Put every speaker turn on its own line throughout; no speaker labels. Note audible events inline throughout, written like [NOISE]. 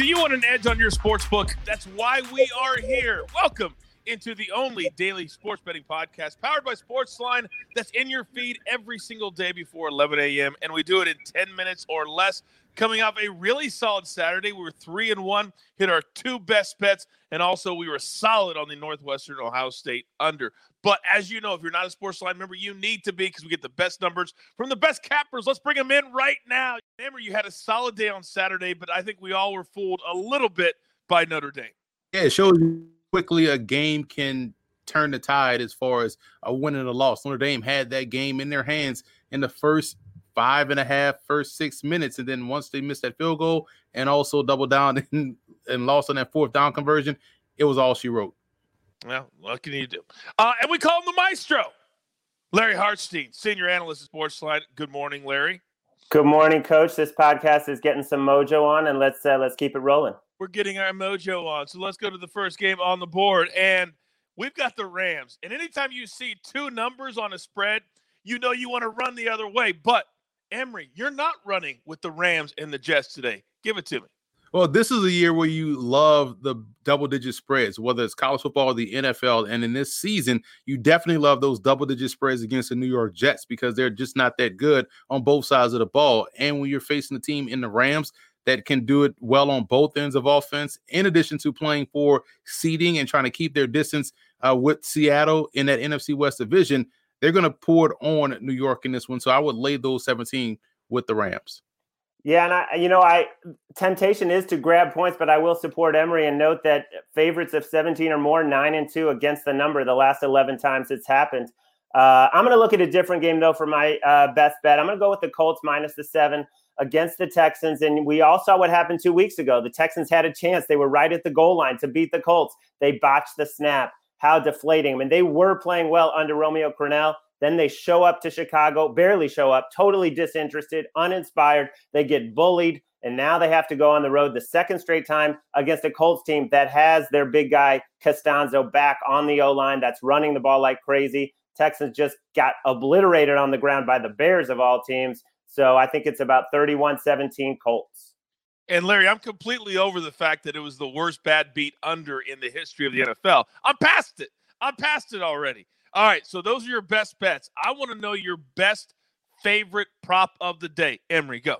Do you want an edge on your sports book? That's why we are here. Welcome into the only daily sports betting podcast powered by Sportsline that's in your feed every single day before 11 a.m. And we do it in 10 minutes or less. Coming off a really solid Saturday, we were three and one, hit our two best bets, and also we were solid on the Northwestern Ohio State under. But as you know, if you're not a Sportsline member, you need to be because we get the best numbers from the best cappers. Let's bring them in right now. Remember, you had a solid day on Saturday, but I think we all were fooled a little bit by Notre Dame.
Yeah, it shows quickly a game can turn the tide as far as a win and a loss. Notre Dame had that game in their hands in the first five and a half, first six minutes, and then once they missed that field goal and also double down [LAUGHS] and, and lost on that fourth down conversion, it was all she wrote.
Well, what can you do? Uh, and we call him the maestro, Larry Hartstein, senior analyst at Sportsline. Good morning, Larry.
Good morning, Coach. This podcast is getting some mojo on, and let's uh, let's keep it rolling.
We're getting our mojo on, so let's go to the first game on the board, and we've got the Rams. And anytime you see two numbers on a spread, you know you want to run the other way. But Emory, you're not running with the Rams and the Jets today. Give it to me.
Well, this is a year where you love the double digit spreads, whether it's college football or the NFL. And in this season, you definitely love those double digit spreads against the New York Jets because they're just not that good on both sides of the ball. And when you're facing a team in the Rams that can do it well on both ends of offense, in addition to playing for seeding and trying to keep their distance uh, with Seattle in that NFC West division, they're going to pour it on New York in this one. So I would lay those 17 with the Rams.
Yeah, and I, you know, I temptation is to grab points, but I will support Emory and note that favorites of 17 or more, nine and two against the number the last 11 times it's happened. Uh, I'm going to look at a different game though for my uh, best bet. I'm going to go with the Colts minus the seven against the Texans, and we all saw what happened two weeks ago. The Texans had a chance; they were right at the goal line to beat the Colts. They botched the snap. How deflating! I mean, they were playing well under Romeo Crennel. Then they show up to Chicago, barely show up, totally disinterested, uninspired. They get bullied, and now they have to go on the road the second straight time against a Colts team that has their big guy Castonzo back on the O line that's running the ball like crazy. Texans just got obliterated on the ground by the Bears of all teams. So I think it's about 31 17 Colts.
And Larry, I'm completely over the fact that it was the worst bad beat under in the history of the NFL. I'm past it. I'm past it already. All right, so those are your best bets. I want to know your best favorite prop of the day. Emory, go.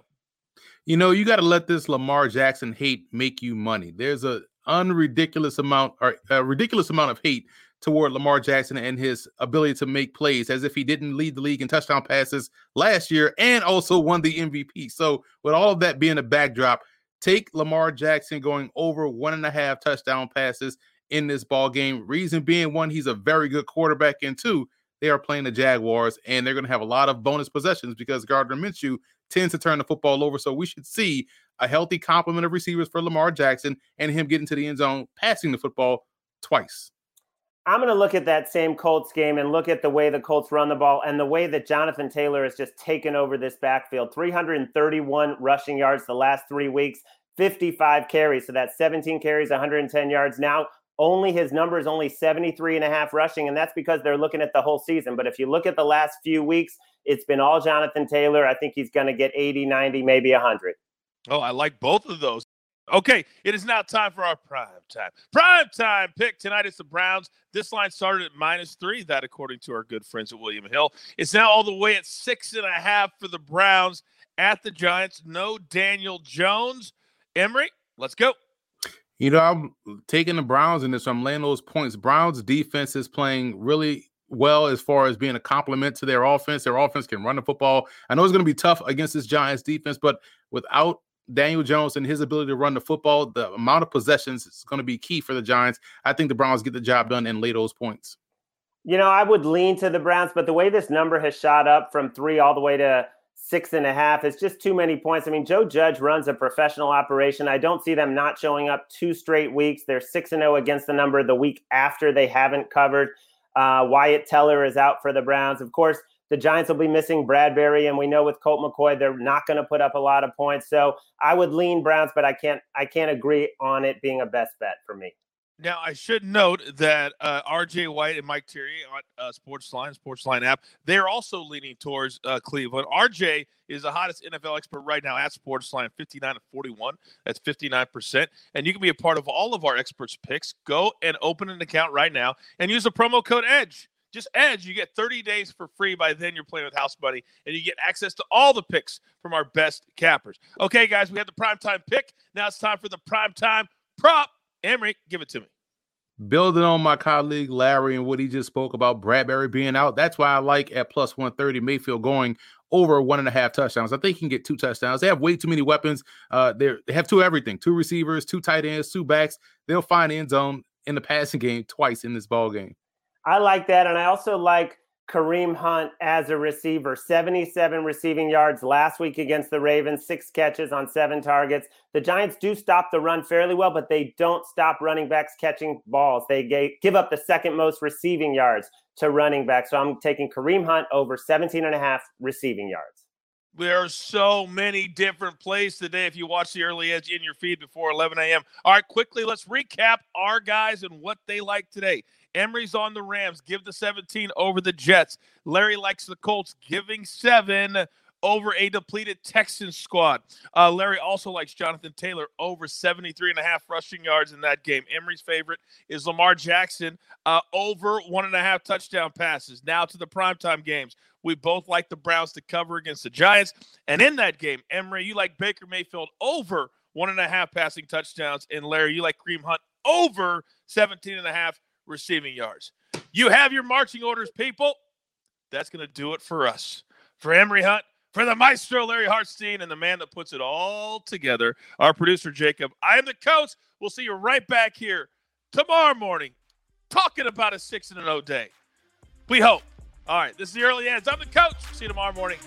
You know, you got to let this Lamar Jackson hate make you money. There's a unridiculous amount or a ridiculous amount of hate toward Lamar Jackson and his ability to make plays as if he didn't lead the league in touchdown passes last year and also won the MVP. So, with all of that being a backdrop, take Lamar Jackson going over one and a half touchdown passes in this ball game. Reason being, one, he's a very good quarterback, and two, they are playing the Jaguars, and they're going to have a lot of bonus possessions because Gardner Minshew tends to turn the football over. So we should see a healthy complement of receivers for Lamar Jackson and him getting to the end zone, passing the football twice.
I'm going to look at that same Colts game and look at the way the Colts run the ball and the way that Jonathan Taylor has just taken over this backfield. 331 rushing yards the last three weeks, 55 carries. So that's 17 carries, 110 yards. Now only his number is only 73 and a half rushing and that's because they're looking at the whole season. But if you look at the last few weeks it's been all jonathan taylor. I think he's going to get 80 90 maybe 100
oh i like both of those. Okay it is now time for our prime time. Prime time pick tonight is the browns. This line started at minus three that according to our good friends at william hill. It's now all the way at six and a half for the browns at the giants. No daniel jones. Emory, let's go
you know, I'm taking the Browns in this. So I'm laying those points. Browns defense is playing really well as far as being a complement to their offense. Their offense can run the football. I know it's going to be tough against this Giants defense, but without Daniel Jones and his ability to run the football, the amount of possessions is going to be key for the Giants. I think the Browns get the job done and lay those points.
You know, I would lean to the Browns, but the way this number has shot up from three all the way to six and a half. It's just too many points. I mean, Joe Judge runs a professional operation. I don't see them not showing up two straight weeks. They're six and zero oh against the number the week after they haven't covered. Uh, Wyatt Teller is out for the Browns. Of course, the Giants will be missing Bradbury, and we know with Colt McCoy they're not going to put up a lot of points. So I would lean Browns, but I can't I can't agree on it being a best bet for me.
Now, I should note that uh, RJ White and Mike Tierney on uh, Sportsline, Sportsline app, they're also leaning towards uh, Cleveland. RJ is the hottest NFL expert right now at Sportsline, 59 to 41. That's 59%. And you can be a part of all of our experts' picks. Go and open an account right now and use the promo code EDGE. Just Edge, you get 30 days for free. By then, you're playing with House Money, and you get access to all the picks from our best cappers. Okay, guys, we had the primetime pick. Now it's time for the primetime prop. Emory, give it to me.
Building on my colleague Larry and what he just spoke about Bradbury being out, that's why I like at plus 130 Mayfield going over one and a half touchdowns. I think he can get two touchdowns. They have way too many weapons. Uh, they have two everything, two receivers, two tight ends, two backs. They'll find end zone in the passing game twice in this ball game.
I like that, and I also like Kareem Hunt as a receiver. 77 receiving yards last week against the Ravens, six catches on seven targets. The Giants do stop the run fairly well, but they don't stop running backs catching balls. They give up the second most receiving yards to running backs. So I'm taking Kareem Hunt over 17 and a half receiving yards.
There are so many different plays today. If you watch the early edge in your feed before 11 a.m. All right, quickly, let's recap our guys and what they like today. Emory's on the Rams. Give the 17 over the Jets. Larry likes the Colts, giving seven over a depleted Texans squad. Uh, Larry also likes Jonathan Taylor over 73 and a half rushing yards in that game. Emory's favorite is Lamar Jackson uh, over one and a half touchdown passes. Now to the primetime games. We both like the Browns to cover against the Giants. And in that game, Emory, you like Baker Mayfield over one and a half passing touchdowns. And Larry, you like Kareem Hunt over 17 and a half receiving yards. You have your marching orders, people. That's going to do it for us. For Emory Hunt, for the maestro Larry Hartstein, and the man that puts it all together, our producer Jacob. I am the coach. We'll see you right back here tomorrow morning talking about a 6 and 0 day. We hope. All right, this is the early edge. I'm the coach. See you tomorrow morning.